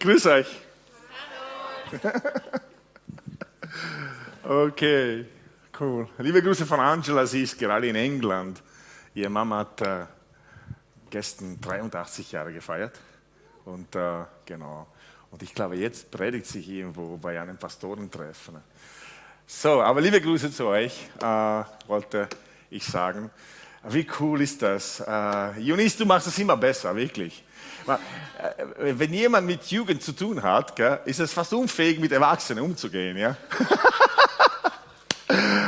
Grüß euch. Okay, cool. Liebe Grüße von Angela, sie ist gerade in England. Ihre Mama hat äh, gestern 83 Jahre gefeiert. Und äh, genau. Und ich glaube, jetzt predigt sie irgendwo bei einem Pastorentreffen. So, aber liebe Grüße zu euch, äh, wollte ich sagen. Wie cool ist das? Äh, Junis, du machst es immer besser, wirklich. Äh, wenn jemand mit Jugend zu tun hat, ist es fast unfähig, mit Erwachsenen umzugehen.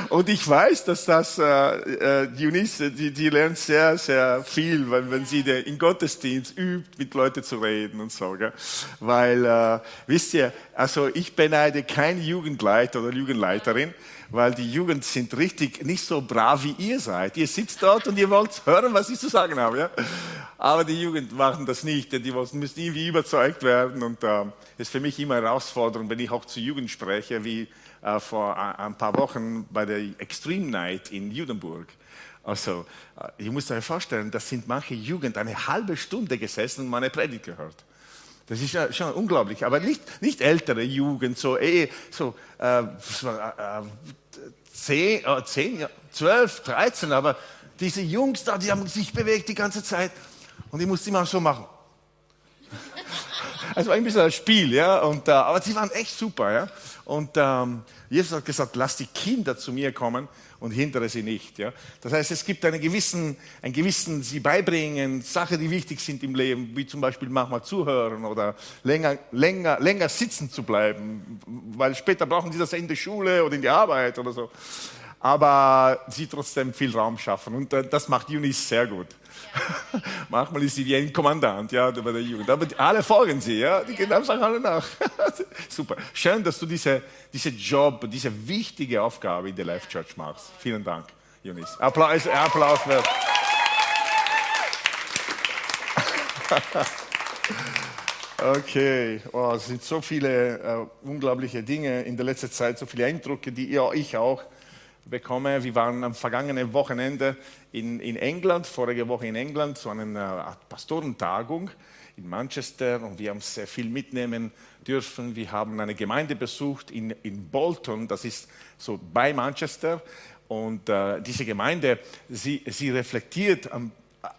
Und ich weiß, dass das, äh, äh, Eunice, die, die lernt sehr, sehr viel, wenn, wenn sie der, in Gottesdienst übt, mit Leuten zu reden und so. Weil, äh, wisst ihr, also ich beneide kein Jugendleiter oder Jugendleiterin, weil die Jugend sind richtig nicht so brav wie ihr seid. Ihr sitzt dort und ihr wollt hören, was ich zu sagen habe. Ja? Aber die Jugend machen das nicht, denn die müssen irgendwie überzeugt werden. Und es äh, ist für mich immer herausfordernd, wenn ich auch zu Jugend spreche, wie äh, vor ein paar Wochen bei der Extreme Night in Judenburg. Also, äh, ich muss euch vorstellen, da sind manche Jugend eine halbe Stunde gesessen und meine Predigt gehört. Das ist ja schon unglaublich. Aber nicht, nicht ältere Jugend, so, eh, so äh, äh, zehn, äh, zehn, zwölf, dreizehn, aber diese Jungs da, die haben sich bewegt die ganze Zeit und ich musste immer so machen. War ein bisschen ein Spiel, ja, und, äh, aber sie waren echt super, ja. Und ähm, Jesus hat gesagt, lass die Kinder zu mir kommen und hindere sie nicht. Ja? Das heißt, es gibt einen gewissen, einen gewissen, sie beibringen, Sachen, die wichtig sind im Leben, wie zum Beispiel manchmal zuhören oder länger, länger, länger sitzen zu bleiben, weil später brauchen sie das in der Schule oder in der Arbeit oder so. Aber sie trotzdem viel Raum schaffen und äh, das macht Eunice sehr gut. Manchmal ist sie wie ein Kommandant, ja, bei der Jugend. Aber alle folgen sie, ja, die gehen einfach alle nach. Super. Schön, dass du diese, diese Job, diese wichtige Aufgabe in der Life Church machst. Vielen Dank, Eunice. Applaus, Applaus wird. Okay, oh, es sind so viele äh, unglaubliche Dinge in der letzten Zeit, so viele Eindrücke, die ihr, ich auch bekomme. Wir waren am vergangenen Wochenende in, in England, vorige Woche in England, zu einer Pastorentagung in Manchester und wir haben sehr viel mitnehmen dürfen. Wir haben eine Gemeinde besucht in, in Bolton, das ist so bei Manchester. Und äh, diese Gemeinde, sie, sie reflektiert am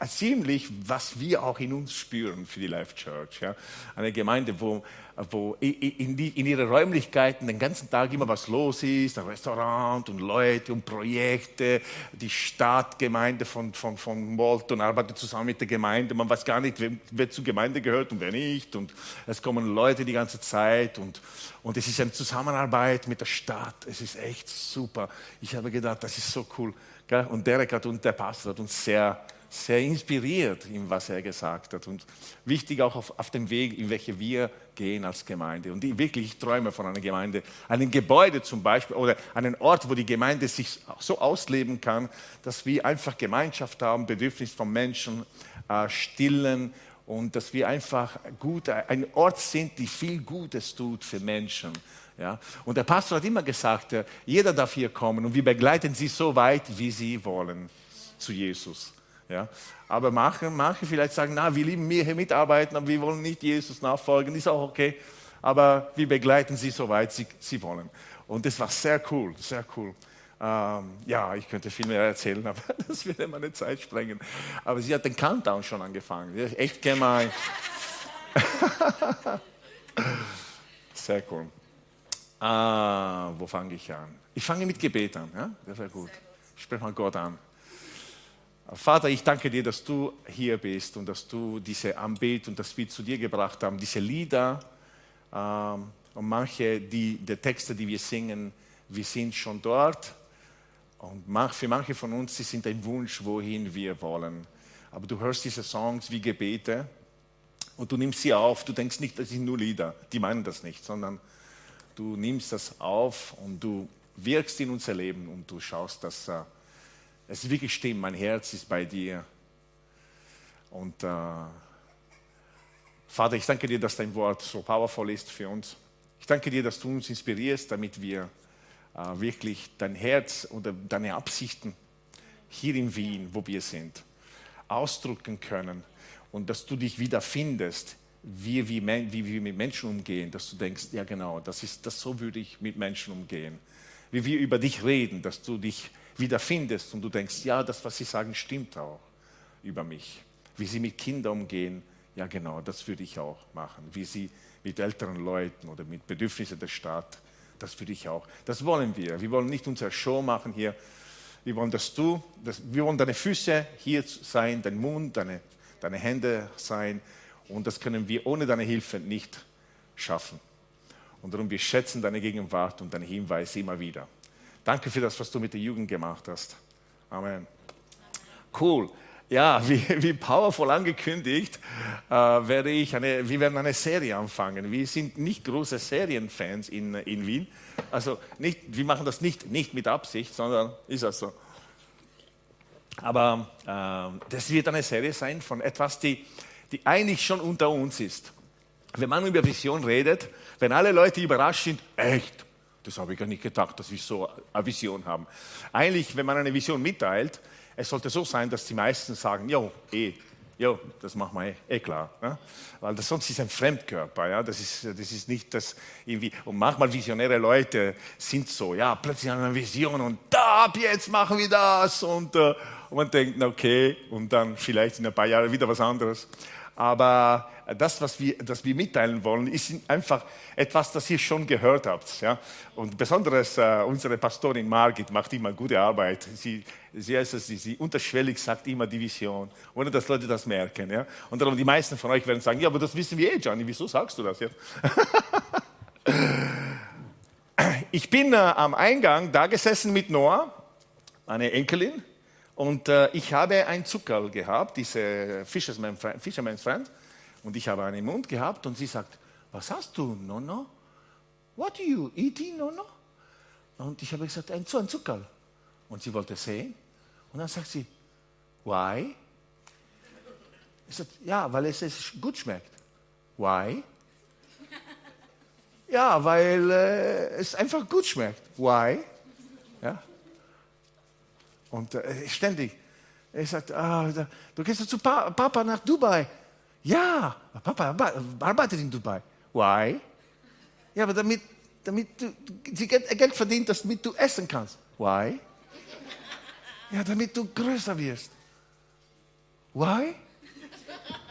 ziemlich, was wir auch in uns spüren für die Life Church. Ja? Eine Gemeinde, wo, wo in, die, in ihre Räumlichkeiten den ganzen Tag immer was los ist, ein Restaurant und Leute und Projekte, die Stadtgemeinde von, von, von Molton arbeitet zusammen mit der Gemeinde, man weiß gar nicht, wer, wer zur Gemeinde gehört und wer nicht und es kommen Leute die ganze Zeit und, und es ist eine Zusammenarbeit mit der Stadt, es ist echt super. Ich habe gedacht, das ist so cool. Und Derek hat und der Pastor hat uns sehr sehr inspiriert, in was er gesagt hat. Und wichtig auch auf, auf dem Weg, in welche wir gehen als Gemeinde. Und ich wirklich träume von einer Gemeinde, einem Gebäude zum Beispiel oder einen Ort, wo die Gemeinde sich so ausleben kann, dass wir einfach Gemeinschaft haben, Bedürfnis von Menschen äh, stillen und dass wir einfach gut, ein Ort sind, die viel Gutes tut für Menschen. Ja? Und der Pastor hat immer gesagt, äh, jeder darf hier kommen und wir begleiten sie so weit, wie sie wollen, zu Jesus. Ja? Aber manche, manche vielleicht sagen, na, wir lieben mir hier mitarbeiten, aber wir wollen nicht Jesus nachfolgen, ist auch okay. Aber wir begleiten sie, soweit sie, sie wollen. Und das war sehr cool, sehr cool. Ähm, ja, ich könnte viel mehr erzählen, aber das würde meine Zeit sprengen. Aber sie hat den Countdown schon angefangen. Echt gemein. sehr cool. Ah, wo fange ich an? Ich fange mit Gebet an. Ja? Das wäre gut. Sprech mal Gott an. Vater, ich danke dir, dass du hier bist und dass du diese Anbetung, das wir zu dir gebracht haben, diese Lieder ähm, und manche die, der Texte, die wir singen, wir sind schon dort. Und für manche von uns, sie sind ein Wunsch, wohin wir wollen. Aber du hörst diese Songs wie Gebete und du nimmst sie auf. Du denkst nicht, das sind nur Lieder. Die meinen das nicht, sondern du nimmst das auf und du wirkst in unser Leben und du schaust, dass uh, es ist wirklich stimmt, mein Herz ist bei dir. Und äh, Vater, ich danke dir, dass dein Wort so powerful ist für uns. Ich danke dir, dass du uns inspirierst, damit wir äh, wirklich dein Herz oder deine Absichten hier in Wien, wo wir sind, ausdrücken können und dass du dich wiederfindest wie, wie, wie wir mit Menschen umgehen, dass du denkst, ja genau, das ist das, so würde ich mit Menschen umgehen. Wie wir über dich reden, dass du dich wiederfindest und du denkst, ja, das, was sie sagen, stimmt auch über mich. Wie sie mit Kindern umgehen, ja genau, das würde ich auch machen. Wie sie mit älteren Leuten oder mit Bedürfnissen der Stadt, das würde ich auch. Das wollen wir. Wir wollen nicht unsere Show machen hier. Wir wollen, dass du, dass, wir wollen deine Füße hier sein, dein Mund, deine, deine Hände sein. Und das können wir ohne deine Hilfe nicht schaffen. Und darum, wir schätzen deine Gegenwart und deine Hinweise immer wieder. Danke für das, was du mit der Jugend gemacht hast. Amen. Cool. Ja, wie, wie powerful angekündigt, äh, werde ich eine, wir werden eine Serie anfangen. Wir sind nicht große Serienfans in, in Wien. Also nicht, wir machen das nicht, nicht mit Absicht, sondern ist das so. Aber äh, das wird eine Serie sein von etwas, die, die eigentlich schon unter uns ist. Wenn man über Vision redet, wenn alle Leute überrascht sind, echt, das habe ich gar nicht gedacht, dass wir so eine Vision haben. Eigentlich, wenn man eine Vision mitteilt, es sollte so sein, dass die meisten sagen, jo, eh, jo, das machen wir eh, eh klar. Ja? Weil das, sonst ist ein Fremdkörper, ja? das, ist, das ist nicht das irgendwie, und manchmal visionäre Leute sind so, ja, plötzlich haben wir eine Vision und da, ab jetzt machen wir das und, äh, und man denkt, okay, und dann vielleicht in ein paar Jahren wieder was anderes. Aber das, was wir, das wir mitteilen wollen, ist einfach etwas, das ihr schon gehört habt. Ja? Und besonders äh, unsere Pastorin Margit macht immer gute Arbeit. Sie, sie, also, sie, sie unterschwellig sagt immer die Vision, ohne dass Leute das merken. Ja? Und darum die meisten von euch werden sagen, ja, aber das wissen wir eh, Gianni, wieso sagst du das jetzt? ich bin äh, am Eingang da gesessen mit Noah, meine Enkelin, und äh, ich habe ein Zuckerl gehabt, diese Fisherman's Friend, Fisherman's Friend. Und ich habe einen im Mund gehabt und sie sagt, was hast du, Nono? What are you eating, Nono? Und ich habe gesagt, ein, ein Zuckerl. Und sie wollte sehen. Und dann sagt sie, why? Ich sagte, ja, weil es, es gut schmeckt. Why? Ja, weil äh, es einfach gut schmeckt. Why? Und äh, ständig. Er sagt, ah, du gehst zu Papa nach Dubai. Ja, Papa arbeitet in Dubai. Why? Ja, aber damit, damit du sie Geld verdient, damit du essen kannst. Why? Ja, damit du größer wirst. Why?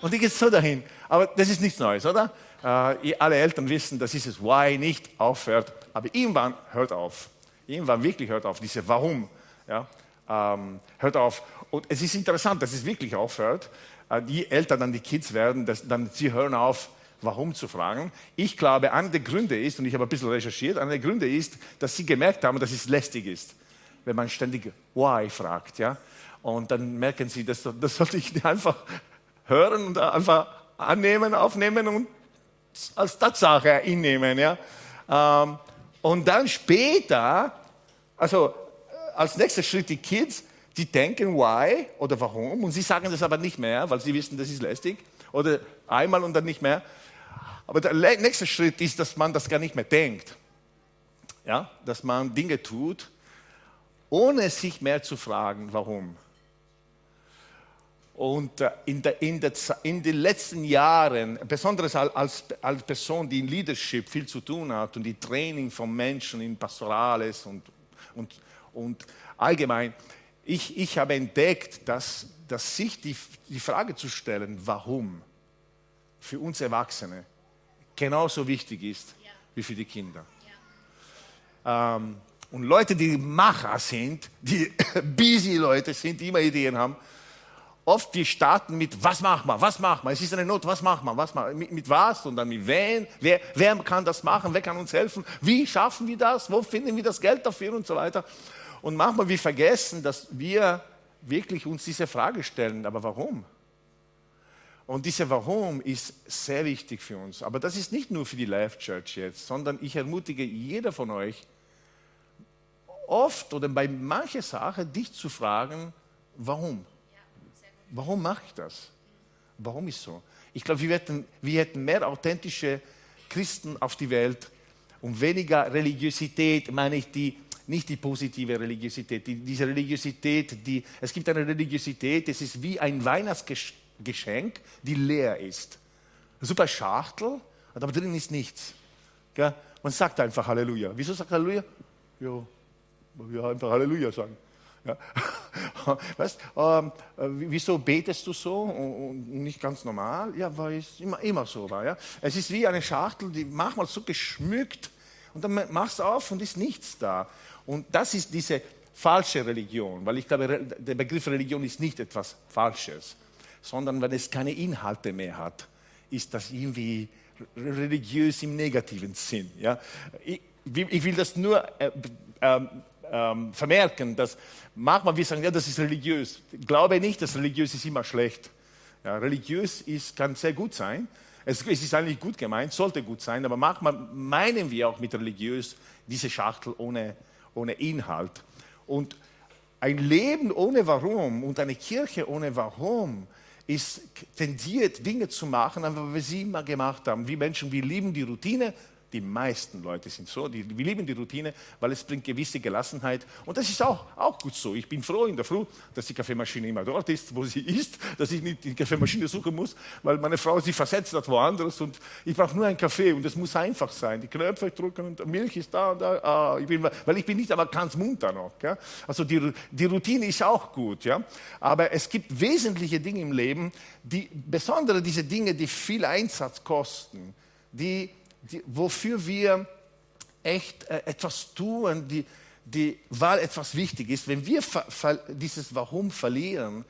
Und ich gehe so dahin. Aber das ist nichts Neues, oder? Äh, alle Eltern wissen, dass dieses Why nicht aufhört. Aber irgendwann hört auf. Irgendwann wirklich hört auf. Diese Warum ja, ähm, hört auf. Und es ist interessant, dass es wirklich aufhört. Äh, die Eltern dann die Kids werden, dass, dann sie hören auf, warum zu fragen. Ich glaube, einer der Gründe ist, und ich habe ein bisschen recherchiert, einer der Gründe ist, dass sie gemerkt haben, dass es lästig ist, wenn man ständig Why fragt. Ja? Und dann merken sie, das, das sollte ich einfach hören und einfach annehmen, aufnehmen und als Tatsache hinnehmen. Ja? Ähm, und dann später, also äh, als nächster Schritt die Kids, die denken why oder warum und sie sagen das aber nicht mehr, weil sie wissen, das ist lästig oder einmal und dann nicht mehr. Aber der nächste Schritt ist, dass man das gar nicht mehr denkt. Ja, dass man Dinge tut, ohne sich mehr zu fragen, warum. Und äh, in, der, in, der, in, den letzten Jahren, besonders als, als Person, die in Leadership viel zu tun hat und die Training von Menschen in Pastorales und, und, und allgemein, ich, ich habe entdeckt, dass, dass sich die, die Frage zu stellen, warum, für uns Erwachsene genauso wichtig ist ja. wie für die Kinder. Ja. Ähm, und Leute, die Macher sind, die busy Leute sind, die immer Ideen haben, oft die starten mit, was macht man, was macht man, es ist eine Not, was macht man, was macht, mit, mit was und dann mit wen, wer, wer kann das machen, wer kann uns helfen, wie schaffen wir das, wo finden wir das Geld dafür und so weiter. Und manchmal wir vergessen, dass wir wirklich uns diese Frage stellen, aber warum? Und diese Warum ist sehr wichtig für uns. Aber das ist nicht nur für die Life Church jetzt, sondern ich ermutige jeder von euch, oft oder bei mancher Sache dich zu fragen, warum? Warum mache ich das? Warum ist so? Ich glaube, wir wir hätten mehr authentische Christen auf die Welt und weniger Religiosität, meine ich, die nicht die positive Religiosität. Die, diese Religiosität, die, es gibt eine Religiosität, es ist wie ein Weihnachtsgeschenk, die leer ist. super Schachtel, aber drin ist nichts. Gell? Man sagt einfach Halleluja. Wieso sagt Halleluja? Ja, ja einfach Halleluja sagen. Ja. Weißt, ähm, äh, wieso betest du so und nicht ganz normal? Ja, weil es immer, immer so war. Ja. Es ist wie eine Schachtel, die manchmal so geschmückt und dann machst du auf und ist nichts da. Und das ist diese falsche Religion, weil ich glaube, der Begriff Religion ist nicht etwas Falsches, sondern wenn es keine Inhalte mehr hat, ist das irgendwie religiös im negativen Sinn. Ja? Ich, ich will das nur äh, äh, äh, vermerken, dass manchmal wir sagen, ja, das ist religiös. Ich glaube nicht, dass religiös ist immer schlecht. Ja, religiös ist, kann sehr gut sein. Es, es ist eigentlich gut gemeint, sollte gut sein, aber manchmal meinen wir auch mit religiös diese Schachtel ohne, ohne Inhalt. Und ein Leben ohne Warum und eine Kirche ohne Warum ist tendiert, Dinge zu machen, weil wir sie immer gemacht haben. Wie Menschen, wir lieben die Routine, die meisten Leute sind so, die, wir lieben die Routine, weil es bringt gewisse Gelassenheit. Und das ist auch, auch gut so. Ich bin froh in der Früh, dass die Kaffeemaschine immer dort ist, wo sie ist, dass ich nicht die Kaffeemaschine suchen muss, weil meine Frau sie versetzt hat woanders und ich brauche nur einen Kaffee und es muss einfach sein. Die Knöpfe drücken und Milch ist da und da. Ah, ich bin, weil ich bin nicht aber ganz munter noch. Ja? Also die, die Routine ist auch gut. Ja? Aber es gibt wesentliche Dinge im Leben, die, besondere diese Dinge, die viel Einsatz kosten, die die, wofür wir echt äh, etwas tun, die, die, weil etwas wichtig ist. Wenn wir dieses Warum verlieren,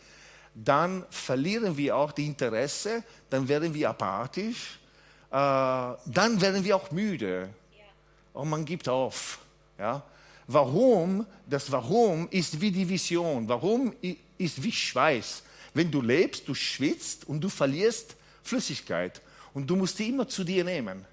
dann verlieren wir auch die Interesse, dann werden wir apathisch, äh, dann werden wir auch müde und man gibt auf. Ja? Warum, das Warum ist wie die Vision. Warum ist wie Schweiß. Wenn du lebst, du schwitzt und du verlierst Flüssigkeit und du musst die immer zu dir nehmen.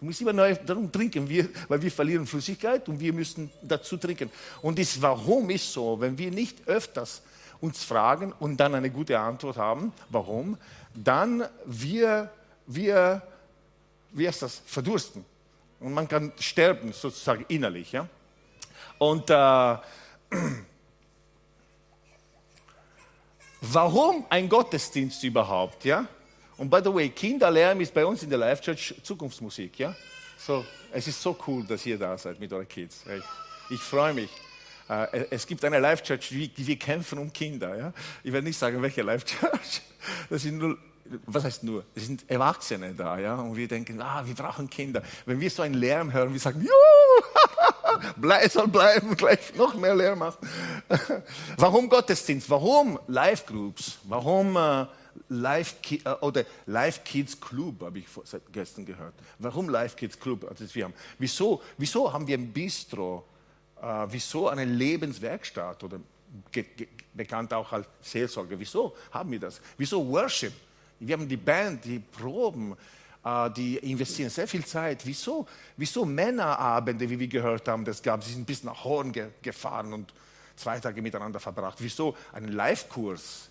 Du musst immer neu darum trinken, wir, weil wir verlieren Flüssigkeit und wir müssen dazu trinken. Und das Warum ist so, wenn wir nicht öfters uns fragen und dann eine gute Antwort haben, warum, dann wir, wir, wie heißt das, verdursten. Und man kann sterben, sozusagen innerlich. Ja? Und äh, warum ein Gottesdienst überhaupt? Ja? Und by the way, Kinderlärm ist bei uns in der Life Church Zukunftsmusik, ja? So, es ist so cool, dass ihr da seid mit euren Kids. Ich, ich freue mich. Äh, es gibt eine Life Church, die, wir kämpfen um Kinder. Ja? Ich werde nicht sagen, welche Life Church. Das sind nur, was heißt nur? Es sind Erwachsene da, ja? Und wir denken, ah, wir brauchen Kinder. Wenn wir so einen Lärm hören, wir sagen, juhu, bleib, soll bleiben, gleich noch mehr Lärm machen. Warum Gottesdienst? Warum Live Groups? Warum äh, Live, äh, oder Live Kids Club, habe ich gestern gehört. Warum Live Kids Club? Also wir haben, wieso, wieso haben wir ein Bistro? Äh, wieso eine Lebenswerkstatt oder bekannt auch als Seelsorge? Wieso haben wir das? Wieso Worship? Wir haben die Band, die Proben, äh, die investieren sehr viel Zeit. Wieso, wieso Männerabende, wie wir gehört haben, das gab? Sie sind bis nach Horn ge gefahren und zwei Tage miteinander verbracht. Wieso einen Live-Kurs?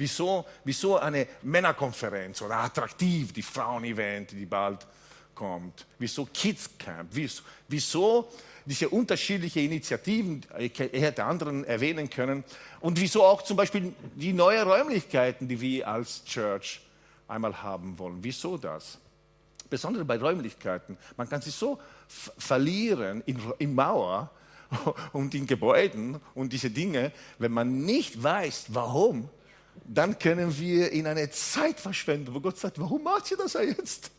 Wieso, wieso eine Männerkonferenz oder attraktiv, die Frauen-Event, die bald kommt? Wieso Kids Camp? Wieso, wieso diese unterschiedlichen Initiativen, ich hätte anderen erwähnen können, und wieso auch zum Beispiel die neuen Räumlichkeiten, die wir als Church einmal haben wollen. Wieso das? Besonders bei Räumlichkeiten. Man kann sich so verlieren in, in Mauer und in Gebäuden und diese Dinge, wenn man nicht weiß, warum dann können wir in eine Zeit verschwenden, wo Gott sagt, warum macht ihr das jetzt?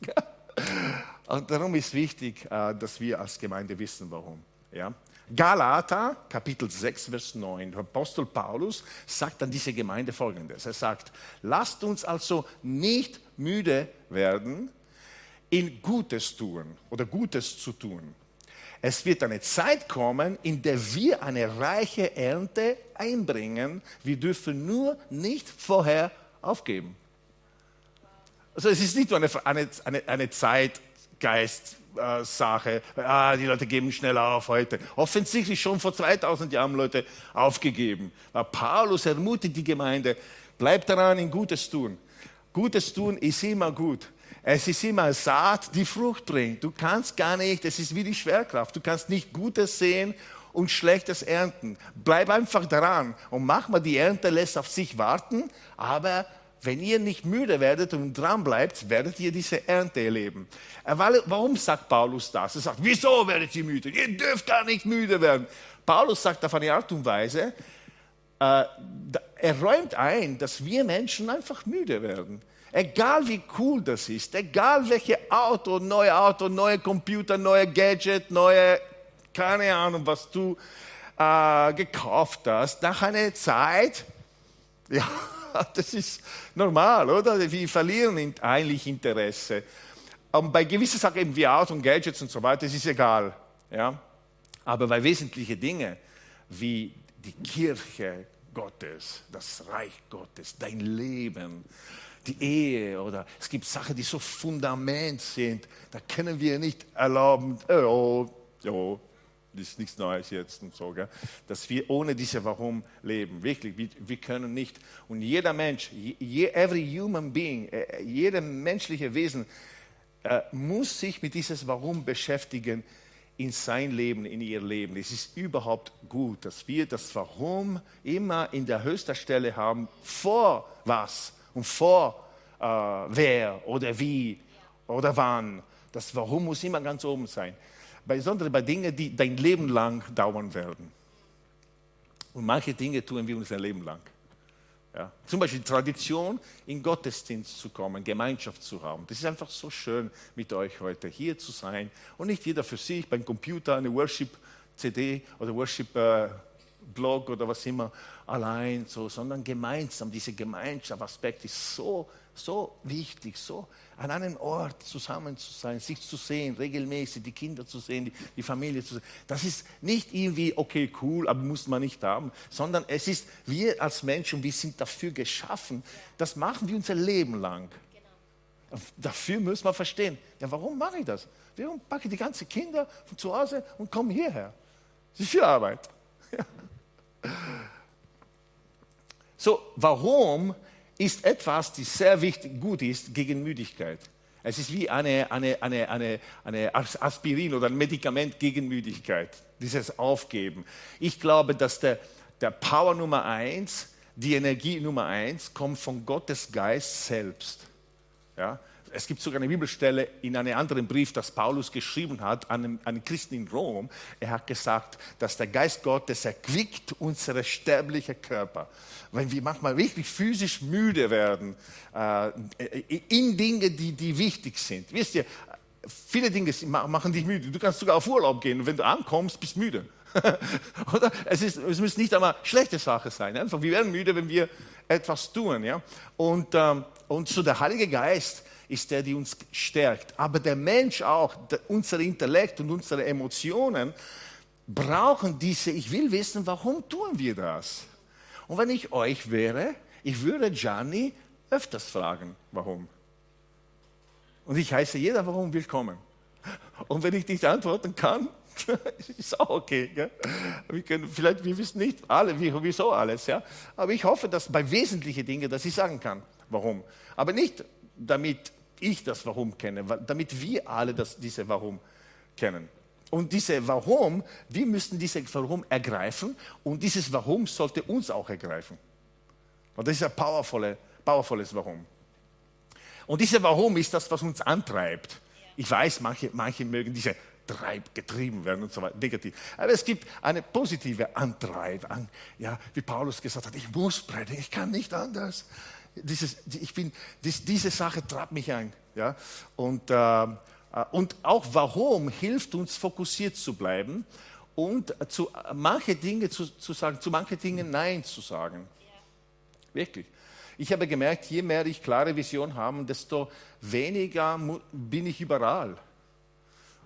Und darum ist wichtig, äh, dass wir als Gemeinde wissen, warum. Ja? Galater, Kapitel 6, Vers 9. Apostel Paulus sagt an diese Gemeinde folgendes. Er sagt, lasst uns also nicht müde werden, in Gutes tun oder Gutes zu tun. Es wird eine Zeit kommen, in der wir eine reiche Ernte einbringen. Wir dürfen nur nicht vorher aufgeben. Also es ist nicht nur eine, eine, eine, eine Zeitgeist-Sache, ah, die Leute geben schneller auf heute. Offensichtlich schon vor 2000 Jahren Leute aufgegeben. Aber Paulus ermutigt die Gemeinde, bleibt daran, in Gutes tun. Gutes tun ist immer gut. Es ist immer Saat, die Frucht bringt. Du kannst gar nicht, es ist wie die Schwerkraft. Du kannst nicht Gutes sehen und Schlechtes ernten. Bleib einfach dran und mach mal die Ernte lässt auf sich warten, aber wenn ihr nicht müde werdet und dran bleibt, werdet ihr diese Ernte erleben. Äh, warum sagt Paulus das? Er sagt, wieso werdet ihr müde? Ihr dürft gar nicht müde werden. Paulus sagt auf eine Art und Weise, äh, er räumt ein, dass wir Menschen einfach müde werden. Egal wie cool das ist, egal welche Auto, neue Auto, neue Computer, neue Gadget, neue, keine Ahnung, was du äh, gekauft hast, nach einer Zeit, ja, das ist normal, oder? Wir verlieren eigentlich Interesse. Und bei gewissen Sachen, wie Auto und Gadgets und so weiter, das ist egal. Ja? Aber bei wesentlichen Dingen, wie die Kirche Gottes, das Reich Gottes, dein Leben, die Ehe oder es gibt Sachen, die so Fundament sind, da können wir nicht erlauben, oh, oh, das ist nichts Neues jetzt und so, gell? dass wir ohne diese Warum leben. Wirklich, wir, wir können nicht. Und jeder Mensch, je, every human being, äh, jeder menschliche Wesen äh, muss sich mit dieses Warum beschäftigen in sein Leben, in ihr Leben. Es ist überhaupt gut, dass wir das Warum immer in der höchsten Stelle haben, vor was und vor äh, wer oder wie oder wann. Das Warum muss immer ganz oben sein. Besonders bei Dingen, die dein Leben lang dauern werden. Und manche Dinge tun wir unser Leben lang. Ja. Zum Beispiel Tradition, in Gottesdienst zu kommen, Gemeinschaft zu haben. Das ist einfach so schön, mit euch heute hier zu sein. Und nicht jeder für sich beim Computer eine Worship-CD oder Worship-Blog oder was immer allein, so, sondern gemeinsam. Dieser Gemeinschaftsaspekt ist so so wichtig, so an einem Ort zusammen zu sein, sich zu sehen, regelmäßig die Kinder zu sehen, die, die Familie zu sehen. Das ist nicht irgendwie, okay, cool, aber muss man nicht haben, sondern es ist, wir als Menschen, wir sind dafür geschaffen, das machen wir unser Leben lang. Dafür müssen wir verstehen, ja, warum mache ich das? Warum packe ich die ganzen Kinder von zu Hause und komme hierher? Das ist viel Arbeit. Ja. So, warum ist etwas, das sehr wichtig, gut ist gegen Müdigkeit. Es ist wie eine, eine, eine, eine, eine Aspirin oder ein Medikament gegen Müdigkeit, dieses Aufgeben. Ich glaube, dass der, der Power Nummer eins, die Energie Nummer eins, kommt von Gottes Geist selbst. Ja? Es gibt sogar eine Bibelstelle in einem anderen Brief, das Paulus geschrieben hat an einen Christen in Rom. Er hat gesagt, dass der Geist Gottes erquickt unsere sterblichen Körper. Wenn wir manchmal wirklich physisch müde werden äh, in Dingen, die, die wichtig sind. Wisst ihr, viele Dinge machen dich müde. Du kannst sogar auf Urlaub gehen und wenn du ankommst, bist du müde. Oder? Es, ist, es muss nicht einmal schlechte Sache sein. Einfach, wir werden müde, wenn wir etwas tun. Ja? Und, ähm, und so der Heilige Geist ist der, der uns stärkt. Aber der Mensch auch, unser Intellekt und unsere Emotionen brauchen diese, ich will wissen, warum tun wir das? Und wenn ich euch wäre, ich würde Gianni öfters fragen, warum. Und ich heiße jeder, warum willkommen. Und wenn ich nicht antworten kann, ist auch okay. Gell? Wir können, vielleicht, wir wissen nicht alle, wieso alles. Ja? Aber ich hoffe, dass bei wesentlichen Dingen, dass ich sagen kann, warum. Aber nicht damit ich das Warum kenne, damit wir alle das, diese Warum kennen. Und diese Warum, wir müssen diese Warum ergreifen und dieses Warum sollte uns auch ergreifen. Und das ist ein powervolle, powervolles Warum. Und diese Warum ist das, was uns antreibt. Ich weiß, manche, manche mögen diese Treib, getrieben werden und so weiter, negativ. Aber es gibt eine positive Antreib, an, ja, wie Paulus gesagt hat, ich muss predigen, ich kann nicht anders dieses, ich bin, dies, diese Sache treibt mich ein. Ja? Und, äh, und auch warum hilft uns fokussiert zu bleiben und zu manche Dinge zu, zu sagen, zu manchen Dingen Nein zu sagen. Wirklich. Ich habe gemerkt, je mehr ich klare Vision habe, desto weniger bin ich überall.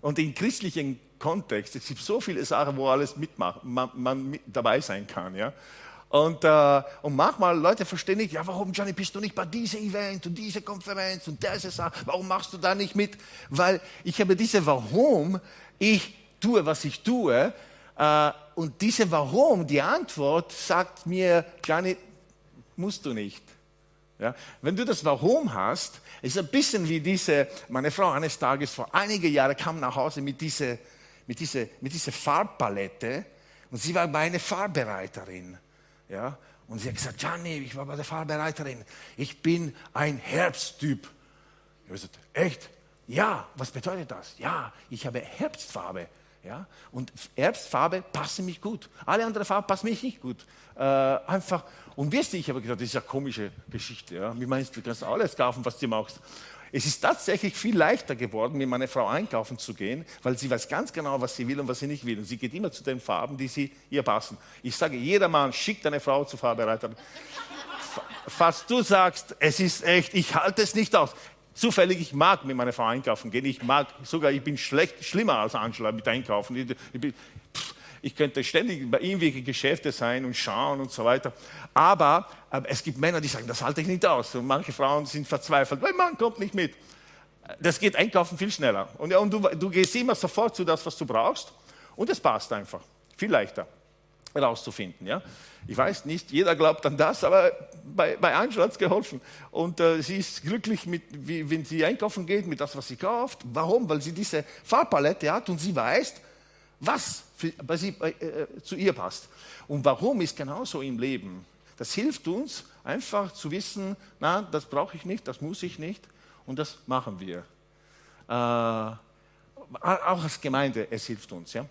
Und im christlichen Kontext, es gibt so viele Sachen, wo alles mitmacht, man, man mit dabei sein kann. Ja? Und, äh, und manchmal Leute verstehen nicht, ja, warum, Johnny, bist du nicht bei diesem Event und dieser Konferenz und diese Sache? Warum machst du da nicht mit? Weil ich habe diese Warum, ich tue, was ich tue. Äh, und diese Warum, die Antwort sagt mir, Johnny, musst du nicht. Ja? Wenn du das Warum hast, ist ein bisschen wie diese, meine Frau eines Tages vor einigen Jahren kam nach Hause mit dieser, mit dieser, mit dieser Farbpalette und sie war meine Farbbereiterin. Ja? Und sie hat gesagt, Gianni, ich war bei der Fahrbereiterin, ich bin ein Herbsttyp. Ich habe gesagt, echt? Ja, was bedeutet das? Ja, ich habe Herbstfarbe. Ja? Und Herbstfarbe passt mich gut. Alle anderen Farben passen mich nicht gut. Äh, einfach, und wirst du, ich habe gesagt, das ist eine komische Geschichte. Ja? Wie meinst du, du kannst alles kaufen, was du magst. Es ist tatsächlich viel leichter geworden, mit meiner Frau einkaufen zu gehen, weil sie weiß ganz genau, was sie will und was sie nicht will. Und sie geht immer zu den Farben, die sie ihr passen. Ich sage, jeder Mann schickt eine Frau zu Fahrbereiterin. Falls du sagst, es ist echt, ich halte es nicht aus. Zufällig, ich mag mit meiner Frau einkaufen gehen. Ich mag sogar, ich bin schlecht, schlimmer als Angela mit einkaufen. Ich, ich, ich könnte ständig bei irgendwelchen Geschäften sein und schauen und so weiter. Aber äh, es gibt Männer, die sagen, das halte ich nicht aus. Und manche Frauen sind verzweifelt, mein Mann kommt nicht mit. Das geht einkaufen viel schneller. Und, und du, du gehst immer sofort zu das, was du brauchst. Und es passt einfach. Viel leichter herauszufinden. Ja? Ich weiß nicht, jeder glaubt an das, aber bei, bei Angela hat es geholfen. Und äh, sie ist glücklich, mit, wie, wenn sie einkaufen geht, mit das, was sie kauft. Warum? Weil sie diese Farbpalette hat und sie weiß, was für, bei sie, äh, äh, zu ihr passt. Und warum ist genauso im Leben. Das hilft uns einfach zu wissen, na, das brauche ich nicht, das muss ich nicht und das machen wir. Äh, auch als Gemeinde, es hilft uns. Ja?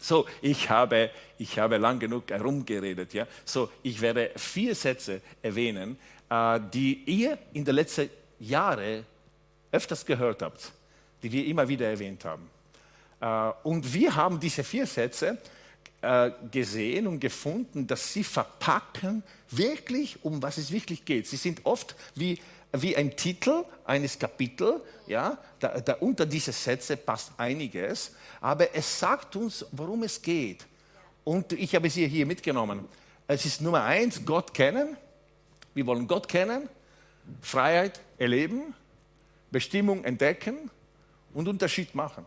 So, ich habe, ich habe lang genug herumgeredet. Ja? So, ich werde vier Sätze erwähnen, äh, die ihr in den letzten Jahren öfters gehört habt, die wir immer wieder erwähnt haben. Äh, und wir haben diese vier Sätze äh, gesehen und gefunden, dass sie verpacken wirklich, um was es wirklich geht. Sie sind oft wie, wie ein Titel eines Kapitels, ja, da, da unter diese Sätze passt einiges, aber es sagt uns, worum es geht. Und ich habe sie hier mitgenommen. Es ist Nummer eins, Gott kennen. Wir wollen Gott kennen, Freiheit erleben, Bestimmung entdecken und Unterschied machen.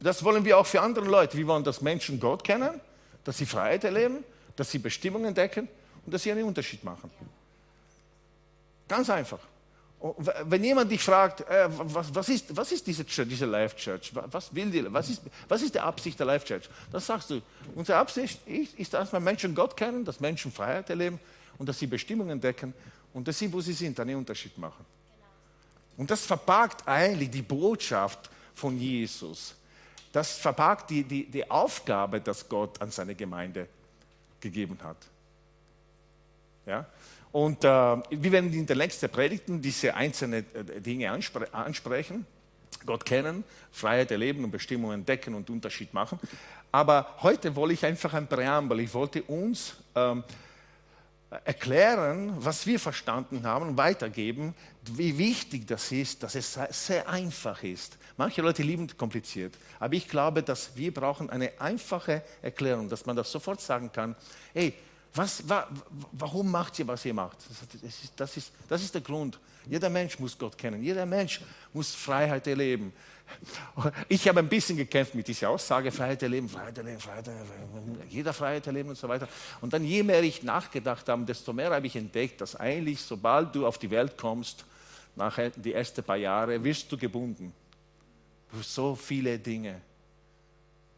Das wollen wir auch für andere Leute. Wir wollen, dass Menschen Gott kennen, dass sie Freiheit erleben, dass sie Bestimmung entdecken und dass sie einen Unterschied machen. Ganz einfach. Wenn jemand dich fragt, äh, was, ist, was ist diese, diese Life Church, was will die, was ist, was ist die Absicht der Life Church? Dann sagst du, unsere Absicht ist, ist, dass wir Menschen Gott kennen, dass Menschen Freiheit erleben und dass sie Bestimmung entdecken und dass sie, wo sie sind, einen Unterschied machen. Und das verpackt eigentlich die Botschaft von Jesus. Das verpackt die, die, die Aufgabe, dass Gott an seine Gemeinde gegeben hat. Ja? Und äh, wir werden in den nächsten Predigten diese einzelnen äh, Dinge anspre ansprechen. Gott kennen, Freiheit erleben und Bestimmungen entdecken und Unterschied machen. Aber heute wollte ich einfach ein Präambel. Ich wollte uns ähm, erklären, was wir verstanden haben weitergeben, wie wichtig das ist, dass es sehr einfach ist. Manche Leute lieben kompliziert, aber ich glaube, dass wir brauchen eine einfache Erklärung, dass man das sofort sagen kann, hey, was, wa, warum macht ihr, was ihr macht? Das ist, das, ist, das ist der Grund. Jeder Mensch muss Gott kennen. Jeder Mensch muss Freiheit erleben. Ich habe ein bisschen gekämpft mit dieser Aussage, Freiheit erleben, Freiheit erleben, Freiheit erleben, jeder Freiheit erleben und so weiter. Und dann, je mehr ich nachgedacht habe, desto mehr habe ich entdeckt, dass eigentlich, sobald du auf die Welt kommst, nach die ersten paar Jahre, wirst du gebunden. So viele Dinge.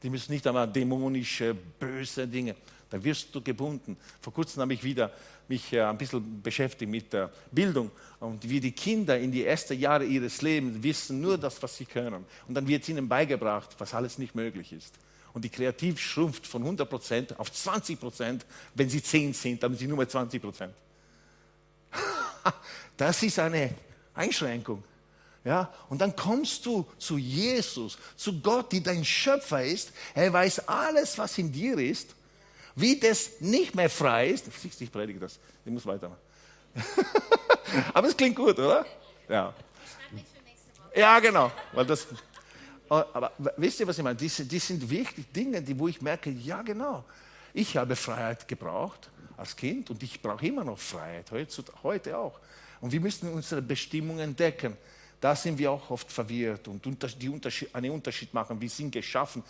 Die müssen nicht einmal dämonische, böse Dinge da wirst du gebunden. Vor kurzem habe ich wieder mich äh, ein bisschen beschäftigt mit der Bildung und wie die Kinder in die ersten Jahre ihres Lebens wissen nur das, was sie können. Und dann wird ihnen beigebracht, was alles nicht möglich ist. Und die Kreativ schrumpft von 100% auf 20%. Wenn sie 10 sind, haben sie nur mehr 20%. Das ist eine Einschränkung. Ja, und dann kommst du zu Jesus, zu Gott, die dein Schöpfer ist. Er weiß alles, was in dir ist wie das nicht mehr frei ist. Ich predige das. Ich muss weitermachen. Aber es klingt gut, oder? Ja. Ja, genau. Weil das, oh, aber wisst ihr, was ich meine? Die, die sind wirklich Dinge, die, wo ich merke, ja, genau. Ich habe Freiheit gebraucht als Kind und ich brauche immer noch Freiheit, heute, heute auch. Und wir müssen unsere Bestimmung entdecken. Da sind wir auch oft verwirrt und die Unterschied, einen Unterschied machen. Wir sind geschaffen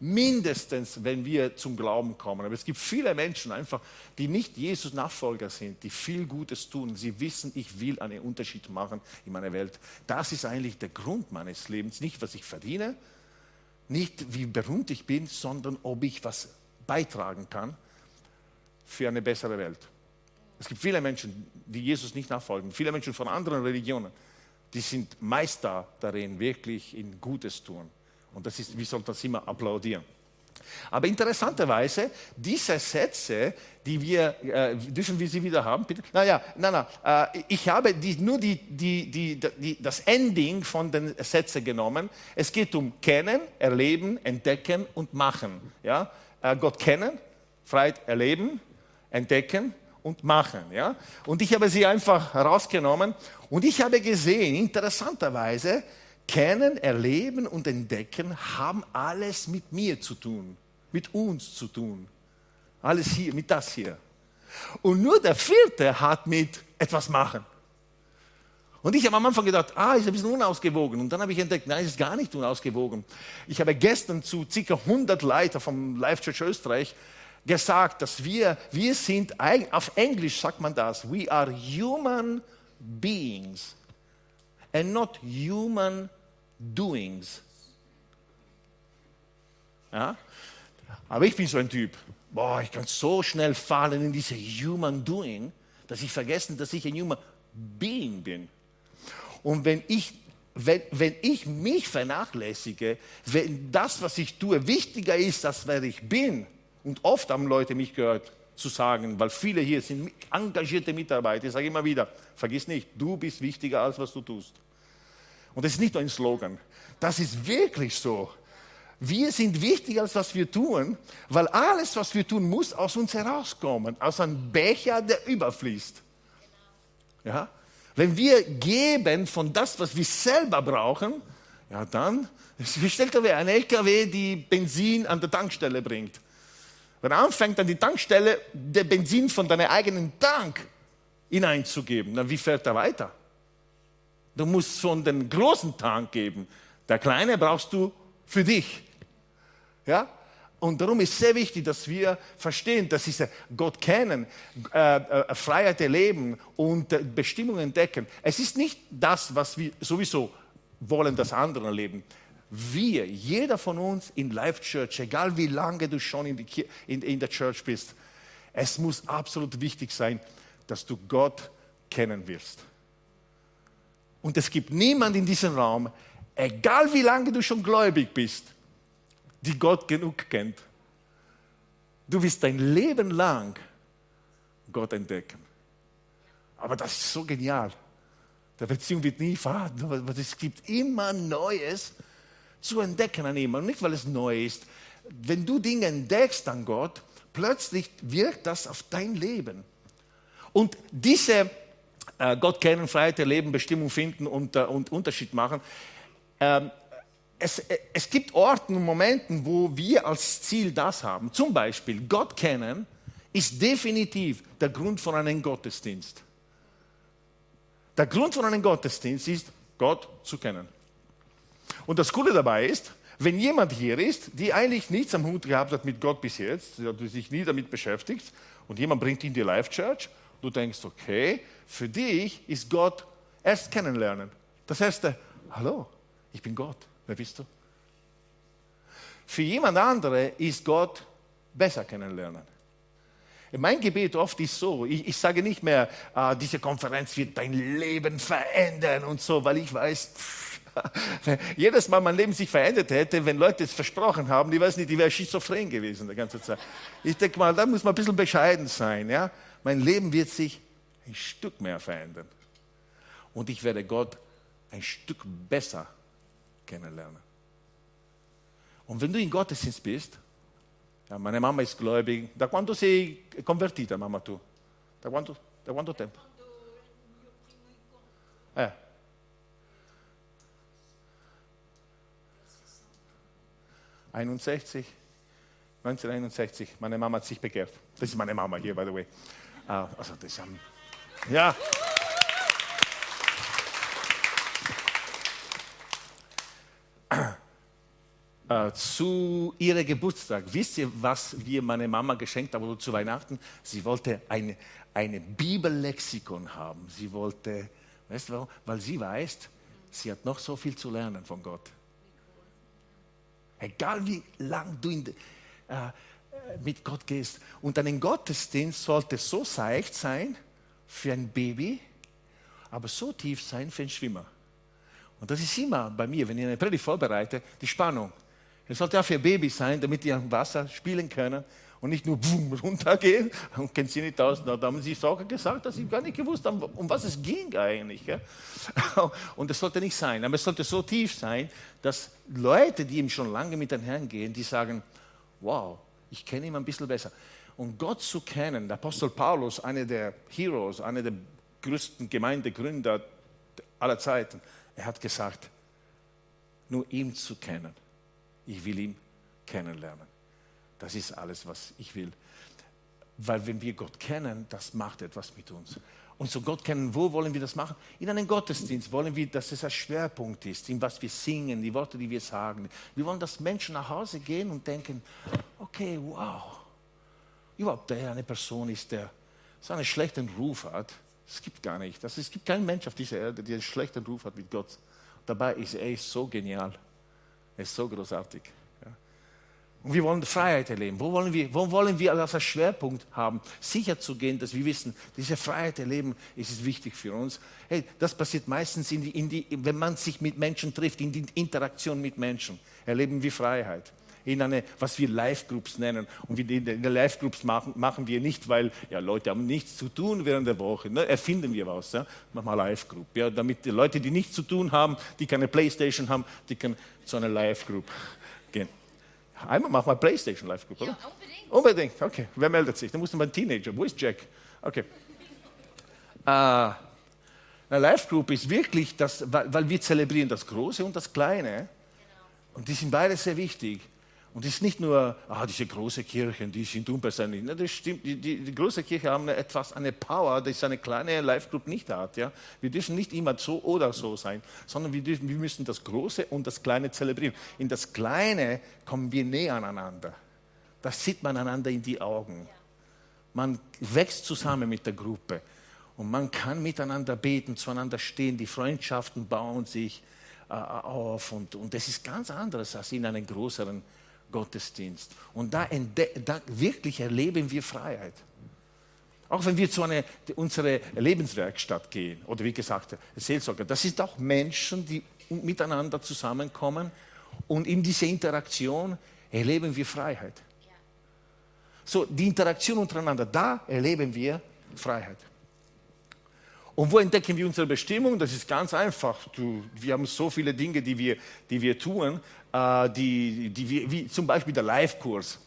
mindestens, wenn wir zum Glauben kommen. Aber es gibt viele Menschen einfach, die nicht Jesus Nachfolger sind, die viel Gutes tun. Sie wissen, ich will einen Unterschied machen in meiner Welt. Das ist eigentlich der Grund meines Lebens. Nicht, was ich verdiene, nicht wie berühmt ich bin, sondern ob ich was beitragen kann für eine bessere Welt. Es gibt viele Menschen, die Jesus nicht nachfolgen, viele Menschen von anderen Religionen, die sind Meister darin, wirklich in Gutes tun. Und das ist, wir sollten das immer applaudieren. Aber interessanterweise, diese Sätze, die wir, äh, dürfen wir sie wieder haben, bitte? Naja, nein, nein, äh, ich habe die, nur die, die, das Ending von den Sätzen genommen. Es geht um Kennen, Erleben, Entdecken und Machen. Ja? Äh, Gott kennen, Freiheit erleben, entdecken und machen. Ja? Und ich habe sie einfach herausgenommen und ich habe gesehen, interessanterweise, Kennen, Erleben und Entdecken haben alles mit mir zu tun, mit uns zu tun. Alles hier, mit das hier. Und nur der vierte hat mit etwas machen. Und ich habe am Anfang gedacht, ah, ist ein bisschen unausgewogen. Und dann habe ich entdeckt, nein, ist gar nicht unausgewogen. Ich habe gestern zu ca. 100 Leiter vom Life Church Österreich gesagt, dass wir, wir sind, auf Englisch sagt man das, we are human beings and not human doings. Ja? Aber ich bin so ein Typ, boah, ich kann so schnell fallen in diese human doing, dass ich vergesse, dass ich ein human being bin. Und wenn ich, wenn, wenn ich mich vernachlässige, wenn das, was ich tue, wichtiger ist, als wer ich bin, und oft haben Leute mich gehört zu sagen, weil viele hier sind engagierte Mitarbeiter, ich sage immer wieder, vergiss nicht, du bist wichtiger als was du tust. Und das ist nicht nur ein Slogan, das ist wirklich so. Wir sind wichtiger als was wir tun, weil alles, was wir tun, muss aus uns herauskommen, aus einem Becher, der überfließt. Ja? Wenn wir geben von das, was wir selber brauchen, ja dann, stellt euch ein LKW, die Benzin an der Tankstelle bringt. Wenn er anfängt, an die Tankstelle der Benzin von deinem eigenen Tank hineinzugeben, dann wie fährt er weiter? Du musst von dem großen Tank geben. Der kleine brauchst du für dich. Ja? Und darum ist sehr wichtig, dass wir verstehen, dass diese Gott kennen, äh, äh, Freiheit erleben und äh, Bestimmungen entdecken. Es ist nicht das, was wir sowieso wollen, dass andere erleben. Wir, jeder von uns in Life Church, egal wie lange du schon in, in, in der Church bist, es muss absolut wichtig sein, dass du Gott kennen wirst. Und es gibt niemand in diesem Raum, egal wie lange du schon gläubig bist, die Gott genug kennt. Du wirst dein Leben lang Gott entdecken. Aber das ist so genial. Der Beziehung wird nie faden, aber es gibt immer Neues zu entdecken an ihm. Und nicht, weil es neu ist. Wenn du Dinge entdeckst an Gott, plötzlich wirkt das auf dein Leben. Und diese äh, Gott kennen, Freiheit erleben, Bestimmung finden und, äh, und Unterschied machen, ähm, es, es gibt Orten und Momente, wo wir als Ziel das haben. Zum Beispiel, Gott kennen ist definitiv der Grund von einem Gottesdienst. Der Grund von einem Gottesdienst ist, Gott zu kennen. Und das Coole dabei ist, wenn jemand hier ist, die eigentlich nichts am Hut gehabt hat mit Gott bis jetzt, die sich nie damit beschäftigt, und jemand bringt ihn in die Life Church, du denkst, okay, für dich ist Gott erst kennenlernen. Das erste, hallo, ich bin Gott. Wer bist du? Für jemand andere ist Gott besser kennenlernen. Mein Gebet oft ist so, ich, ich sage nicht mehr, ah, diese Konferenz wird dein Leben verändern und so, weil ich weiß, pff, jedes Mal mein Leben sich verändert hätte, wenn Leute es versprochen haben, die weiß nicht, die wäre schizophren gewesen die ganze Zeit. Ich denke mal, da muss man ein bisschen bescheiden sein. Ja? Mein Leben wird sich ein Stück mehr verändern. Und ich werde Gott ein Stück besser kennenlernen. Und wenn du in Gottesdienst bist, ja, meine Mama ist gläubig, da quando sei convertita, mamma tu? Da quanto, da quanto tempo? Eh. ...61, 1961, meine Mama hat sich bekehrt. Das ist meine Mama hier, by the way. Uh, also das um, ja. Äh, zu ihrem Geburtstag. Wisst ihr, was wir meine Mama geschenkt haben zu Weihnachten? Sie wollte eine, eine Bibellexikon haben. Sie wollte, weißt du warum? Weil sie weiß, sie hat noch so viel zu lernen von Gott. Egal wie lang du in, äh, mit Gott gehst. Und ein Gottesdienst sollte so seicht sein für ein Baby, aber so tief sein für einen Schwimmer. Und das ist immer bei mir, wenn ich eine Predigt vorbereite, die Spannung. Es sollte auch für Babys sein, damit die am Wasser spielen können und nicht nur boom, runtergehen und kennen Sie nicht aus. Da haben Sie Sachen gesagt, dass Sie gar nicht gewusst haben, um was es ging eigentlich. Gell? Und das sollte nicht sein. Aber es sollte so tief sein, dass Leute, die ihm schon lange mit den Herrn gehen, die sagen, wow, ich kenne ihn ein bisschen besser. Und Gott zu kennen, der Apostel Paulus, einer der Heroes, einer der größten Gemeindegründer aller Zeiten, er hat gesagt, nur ihm zu kennen. Ich will ihn kennenlernen. Das ist alles, was ich will. Weil wenn wir Gott kennen, das macht etwas mit uns. Und so Gott kennen, wo wollen wir das machen? In einem Gottesdienst wollen wir, dass es ein Schwerpunkt ist, in was wir singen, die Worte, die wir sagen. Wir wollen, dass Menschen nach Hause gehen und denken, okay, wow, überhaupt der eine Person ist, der so einen schlechten Ruf hat. Es gibt gar nicht. Das, es gibt keinen Mensch auf dieser Erde, der einen schlechten Ruf hat mit Gott. Dabei ist er ist so genial. Er ist so großartig. Und wir wollen Freiheit erleben. Wo wollen wir, wo wollen wir als Schwerpunkt haben? Sicher zu gehen, dass wir wissen, diese Freiheit erleben, ist wichtig für uns. Hey, das passiert meistens, in die, in die, wenn man sich mit Menschen trifft, in die Interaktion mit Menschen, erleben wir Freiheit. In eine, was wir Live-Groups nennen. Und in den Live-Groups machen, machen wir nicht, weil ja, Leute haben nichts zu tun während der Woche. Ne? Erfinden wir was. Ja? Machen wir Live-Group. Ja? Damit die Leute, die nichts zu tun haben, die keine Playstation haben, die können zu einer Live-Group gehen. Einmal machen wir Playstation Live Group, oder? Ja, unbedingt. Unbedingt, okay. Wer meldet sich? Da muss ein Teenager. Wo ist Jack? Okay. Äh, eine Live Group ist wirklich das, weil, weil, wir zelebrieren das Große und das Kleine. Genau. Und die sind beide sehr wichtig. Und es ist nicht nur, ah, diese große Kirchen, die sind unpersönlich. das stimmt, die, die, die große Kirche haben etwas, eine Power, die eine kleine Live-Group nicht hat. Ja? Wir dürfen nicht immer so oder so sein, sondern wir, dürfen, wir müssen das Große und das Kleine zelebrieren. In das Kleine kommen wir näher aneinander. Da sieht man einander in die Augen. Man wächst zusammen mit der Gruppe. Und man kann miteinander beten, zueinander stehen. Die Freundschaften bauen sich äh, auf. Und, und das ist ganz anderes als in einem größeren Gottesdienst. Und da, da wirklich erleben wir Freiheit. Auch wenn wir zu einer, unserer Lebenswerkstatt gehen, oder wie gesagt, Seelsorger, das sind auch Menschen, die miteinander zusammenkommen und in dieser Interaktion erleben wir Freiheit. So, die Interaktion untereinander, da erleben wir Freiheit. Und wo entdecken wir unsere Bestimmung? Das ist ganz einfach. Du, wir haben so viele Dinge, die wir, die wir tun, die, die wir, wie zum Beispiel der Live-Kurs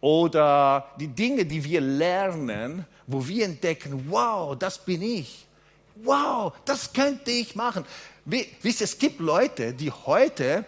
oder die Dinge, die wir lernen, wo wir entdecken, wow, das bin ich. Wow, das könnte ich machen. Wie, wisst ihr, es gibt Leute, die heute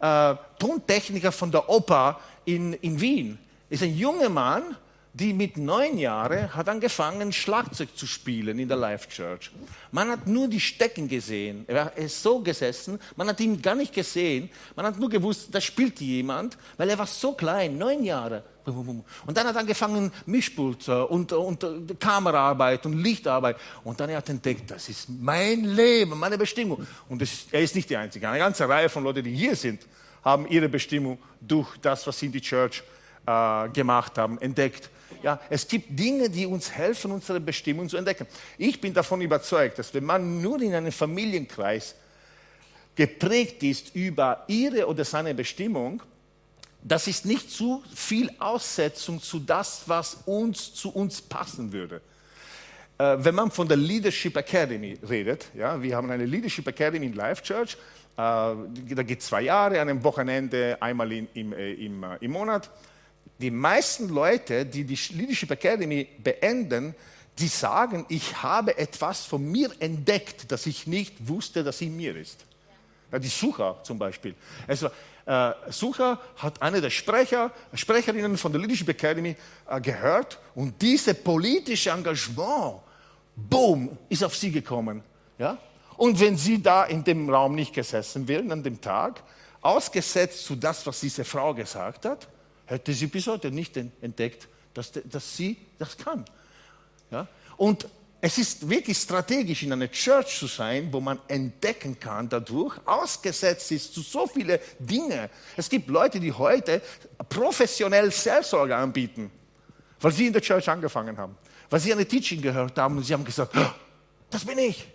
äh, Tontechniker von der Oper in, in Wien, ist ein junger Mann, die mit neun Jahren hat angefangen, Schlagzeug zu spielen in der Life Church. Man hat nur die Stecken gesehen. Er ist so gesessen, man hat ihn gar nicht gesehen. Man hat nur gewusst, da spielt jemand, weil er war so klein, neun Jahre. Und dann hat er angefangen, Mischpult und, und Kameraarbeit und Lichtarbeit. Und dann hat er entdeckt, das ist mein Leben, meine Bestimmung. Und das, er ist nicht die Einzige. Eine ganze Reihe von Leuten, die hier sind, haben ihre Bestimmung durch das, was sie in die Church äh, gemacht haben, entdeckt. Ja, es gibt Dinge, die uns helfen, unsere Bestimmung zu entdecken. Ich bin davon überzeugt, dass wenn man nur in einem Familienkreis geprägt ist über ihre oder seine Bestimmung, das ist nicht zu viel Aussetzung zu das, was uns zu uns passen würde. Äh, wenn man von der Leadership Academy redet, ja, wir haben eine Leadership Academy in Life Church, äh, da geht zwei Jahre, an einem Wochenende, einmal in, im, äh, im, äh, im Monat die meisten Leute, die die Leadership Academy beenden, die sagen, ich habe etwas von mir entdeckt, das ich nicht wusste, dass in mir ist. Die Sucher zum Beispiel. Also, äh, Sucher hat eine der Sprecher, Sprecherinnen von der Leadership Academy äh, gehört und dieses politische Engagement, boom, ist auf sie gekommen. Ja? Und wenn sie da in dem Raum nicht gesessen wären an dem Tag, ausgesetzt zu das, was diese Frau gesagt hat, hätte sie bis heute nicht entdeckt, dass, dass sie das kann. Ja? Und es ist wirklich strategisch, in einer Church zu sein, wo man entdecken kann dadurch, ausgesetzt ist zu so vielen Dingen. Es gibt Leute, die heute professionell Selbstsorge anbieten, weil sie in der Church angefangen haben, weil sie eine Teaching gehört haben und sie haben gesagt, oh, das bin ich.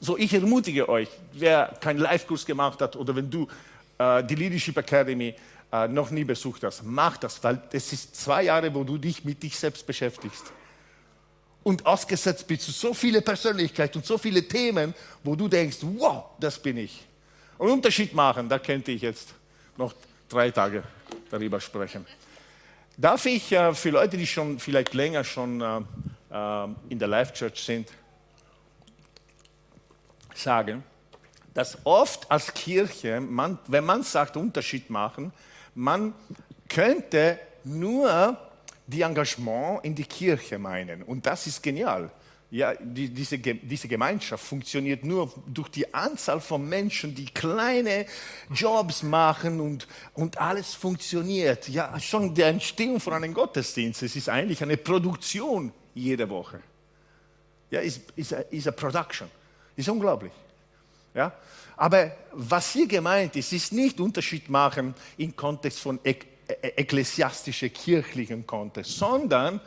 So, ich ermutige euch, wer keinen Live-Kurs gemacht hat oder wenn du äh, die Leadership Academy äh, noch nie besucht hast, mach das, weil es ist zwei Jahre, wo du dich mit dich selbst beschäftigst und ausgesetzt bist zu so viele Persönlichkeiten und so viele Themen, wo du denkst, wow, das bin ich. Und Unterschied machen, da könnte ich jetzt noch drei Tage darüber sprechen. Darf ich äh, für Leute, die schon vielleicht länger schon äh, äh, in der Life Church sind, sagen, dass oft als Kirche, man, wenn man sagt Unterschied machen, man könnte nur die Engagement in die Kirche meinen. Und das ist genial. Ja, die, diese, diese Gemeinschaft funktioniert nur durch die Anzahl von Menschen, die kleine Jobs machen und, und alles funktioniert. Ja, schon die Entstehung von einem Gottesdienst, es ist eigentlich eine Produktion jede Woche. Ja, ist, ist a production. Ist unglaublich. Ja? Aber was hier gemeint ist, ist nicht Unterschied machen im Kontext von ekklesiastische, kirchlichen Kontext, sondern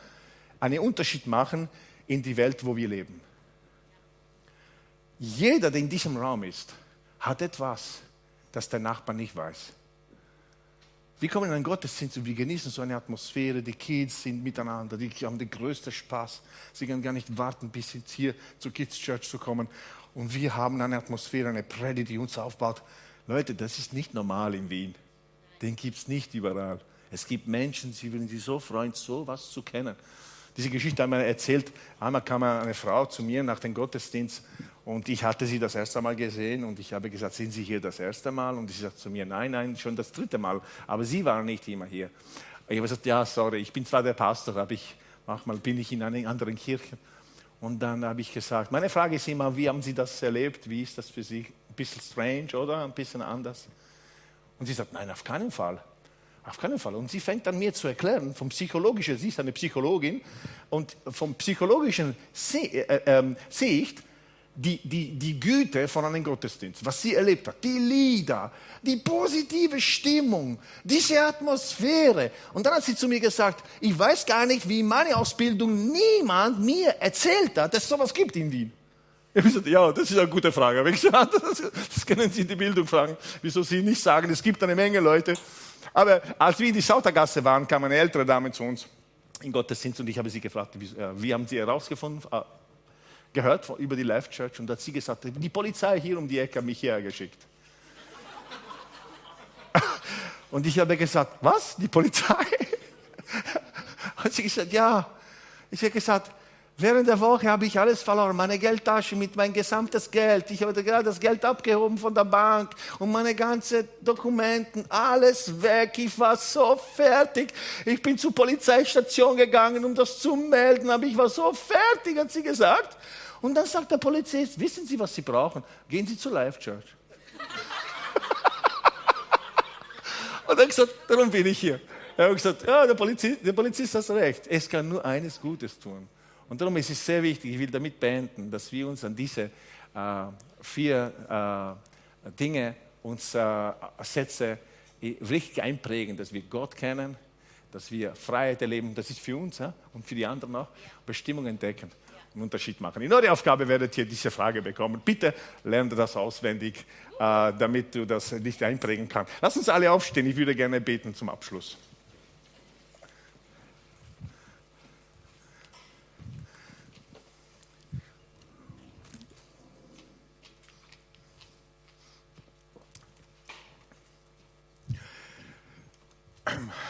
einen Unterschied machen in die Welt, wo wir leben. Jeder, der in diesem Raum ist, hat etwas, das der Nachbar nicht weiß. Wir kommen in einen Gottesdienst und wir genießen so eine Atmosphäre. Die Kids sind miteinander, die haben den größten Spaß. Sie können gar nicht warten, bis jetzt hier zur Kids Church zu kommen. Und wir haben eine Atmosphäre, eine Predigt, die uns aufbaut. Leute, das ist nicht normal in Wien den gibt es nicht überall. Es gibt Menschen, sie würden sich so freuen, so was zu kennen. Diese Geschichte einmal erzählt, einmal kam eine Frau zu mir nach dem Gottesdienst und ich hatte sie das erste Mal gesehen und ich habe gesagt, sind Sie hier das erste Mal? Und sie sagt zu mir, nein, nein, schon das dritte Mal, aber Sie waren nicht immer hier. Ich habe gesagt, ja, sorry, ich bin zwar der Pastor, aber ich, manchmal bin ich in einer anderen Kirche. Und dann habe ich gesagt, meine Frage ist immer, wie haben Sie das erlebt? Wie ist das für Sie? Ein bisschen strange, oder? Ein bisschen anders? Und sie sagt, nein, auf keinen Fall. Auf keinen Fall. Und sie fängt an mir zu erklären, vom psychologischen, sie ist eine Psychologin, und vom psychologischen äh, äh, Sicht, die, die, die Güte von einem Gottesdienst, was sie erlebt hat, die Lieder, die positive Stimmung, diese Atmosphäre. Und dann hat sie zu mir gesagt, ich weiß gar nicht, wie in meiner Ausbildung niemand mir erzählt hat, dass es sowas gibt in Wien. Ich gesagt, ja, das ist eine gute Frage. Das können Sie in die Bildung fragen. Wieso Sie nicht sagen, es gibt eine Menge Leute. Aber als wir in die Sautergasse waren, kam eine ältere Dame zu uns in Gottesdienst und ich habe sie gefragt, wie, äh, wie haben Sie herausgefunden, äh, gehört über die Life Church und hat sie gesagt, die Polizei hier um die Ecke hat mich hierher geschickt. und ich habe gesagt, was, die Polizei? hat sie gesagt, ja. Ich habe gesagt, Während der Woche habe ich alles verloren, meine Geldtasche mit mein gesamtes Geld. Ich habe gerade das Geld abgehoben von der Bank und meine ganzen Dokumenten, alles weg. Ich war so fertig. Ich bin zur Polizeistation gegangen, um das zu melden, aber ich war so fertig, hat sie gesagt. Und dann sagt der Polizist, wissen Sie, was Sie brauchen? Gehen Sie zur Life Church. und dann gesagt, darum bin ich hier. Er hat gesagt, ja, der Polizist, der Polizist hat recht. Es kann nur eines Gutes tun. Und darum ist es sehr wichtig, ich will damit beenden, dass wir uns an diese äh, vier äh, Dinge, uns äh, Sätze richtig einprägen, dass wir Gott kennen, dass wir Freiheit erleben, das ist für uns ja, und für die anderen auch, Bestimmung entdecken einen Unterschied machen. In eurer Aufgabe werdet ihr diese Frage bekommen. Bitte lerne das auswendig, äh, damit du das nicht einprägen kannst. Lass uns alle aufstehen, ich würde gerne beten zum Abschluss.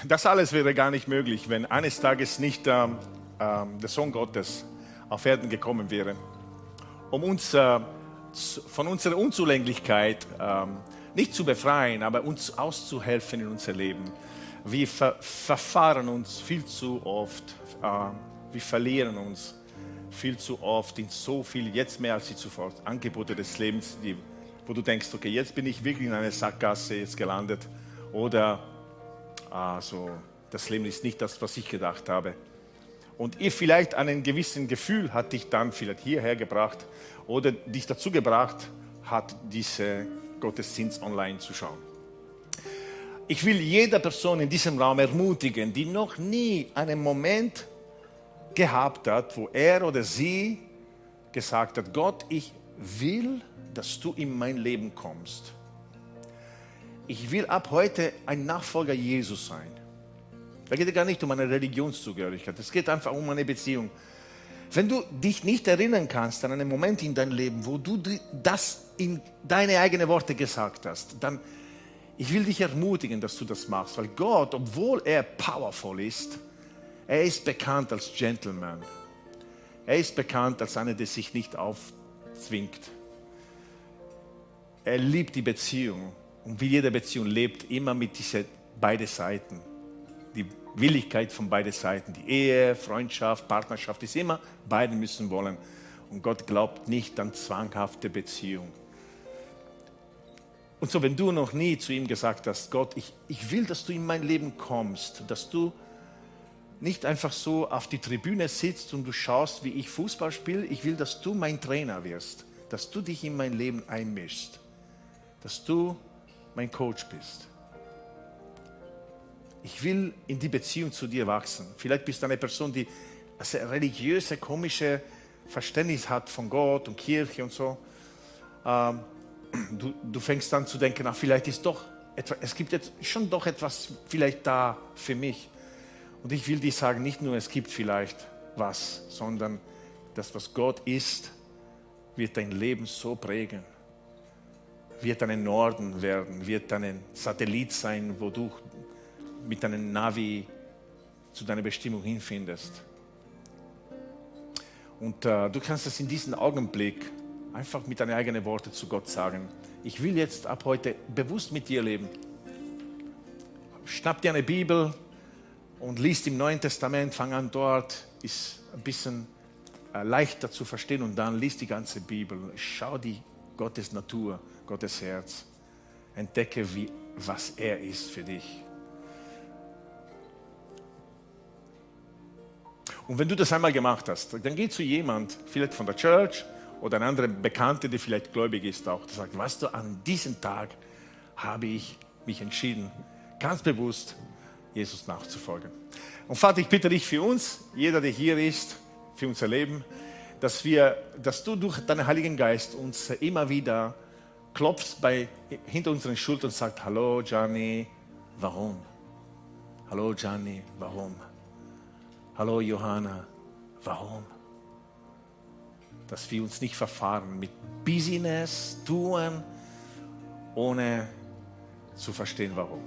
Das alles wäre gar nicht möglich, wenn eines Tages nicht ähm, ähm, der Sohn Gottes auf Erden gekommen wäre, um uns äh, von unserer Unzulänglichkeit ähm, nicht zu befreien, aber uns auszuhelfen in unser Leben. Wir ver verfahren uns viel zu oft, äh, wir verlieren uns viel zu oft in so viel, jetzt mehr als zuvor, Angebote des Lebens, die, wo du denkst, okay, jetzt bin ich wirklich in einer Sackgasse jetzt gelandet oder also das Leben ist nicht das, was ich gedacht habe. Und ihr vielleicht einen gewissen Gefühl hat dich dann vielleicht hierher gebracht oder dich dazu gebracht hat, diese Gottesdienst online zu schauen. Ich will jede Person in diesem Raum ermutigen, die noch nie einen Moment gehabt hat, wo er oder sie gesagt hat, Gott, ich will, dass du in mein Leben kommst. Ich will ab heute ein Nachfolger Jesus sein. Da geht es gar nicht um eine Religionszugehörigkeit, es geht einfach um eine Beziehung. Wenn du dich nicht erinnern kannst an einen Moment in deinem Leben, wo du das in deine eigenen Worte gesagt hast, dann ich will dich ermutigen, dass du das machst, weil Gott, obwohl er powerful ist, er ist bekannt als Gentleman. Er ist bekannt als einer, der sich nicht aufzwingt. Er liebt die Beziehung und wie jede Beziehung lebt, immer mit diesen beiden Seiten. Die Willigkeit von beiden Seiten. Die Ehe, Freundschaft, Partnerschaft ist immer, beide müssen wollen. Und Gott glaubt nicht an zwanghafte Beziehung. Und so, wenn du noch nie zu ihm gesagt hast, Gott, ich, ich will, dass du in mein Leben kommst, dass du nicht einfach so auf die Tribüne sitzt und du schaust, wie ich Fußball spiele, ich will, dass du mein Trainer wirst, dass du dich in mein Leben einmischst, dass du mein Coach bist. Ich will in die Beziehung zu dir wachsen. Vielleicht bist du eine Person, die ein religiöse, komische Verständnis hat von Gott und Kirche und so. Ähm, du, du fängst an zu denken, ach, vielleicht ist doch etwas, es gibt jetzt schon doch etwas vielleicht da für mich. Und ich will dir sagen, nicht nur es gibt vielleicht was, sondern das, was Gott ist, wird dein Leben so prägen, wird ein Norden werden, wird ein Satellit sein, wo du mit deinem Navi zu deiner Bestimmung hinfindest. Und äh, du kannst es in diesem Augenblick Einfach mit deinen eigenen Worten zu Gott sagen, ich will jetzt ab heute bewusst mit dir leben. Schnapp dir eine Bibel und liest im Neuen Testament, fang an dort, ist ein bisschen äh, leichter zu verstehen und dann liest die ganze Bibel. Schau die Gottes Natur, Gottes Herz. Entdecke, wie, was er ist für dich. Und wenn du das einmal gemacht hast, dann geh zu jemand, vielleicht von der Church, oder ein anderer Bekannter, der vielleicht gläubig ist, auch, der sagt, weißt du, an diesem Tag habe ich mich entschieden, ganz bewusst Jesus nachzufolgen. Und Vater, ich bitte dich für uns, jeder, der hier ist, für unser Leben, dass wir, dass du durch deinen Heiligen Geist uns immer wieder klopfst bei, hinter unseren Schultern und sagst, hallo Gianni, warum? Hallo Gianni, warum? Hallo Johanna, warum? dass wir uns nicht verfahren mit Business, tun, ohne zu verstehen, warum.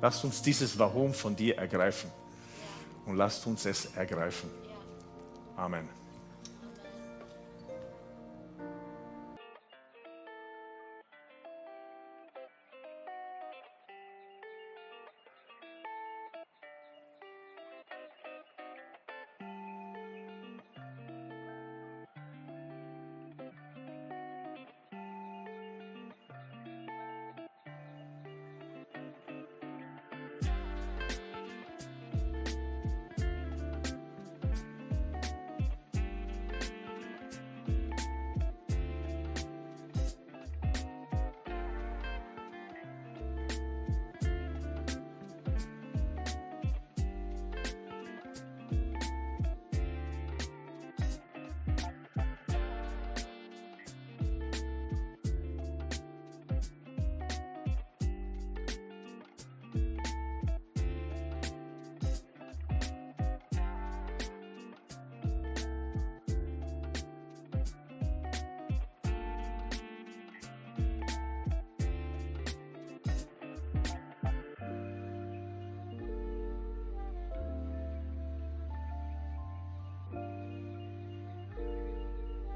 Lasst uns dieses Warum von dir ergreifen und lasst uns es ergreifen. Amen.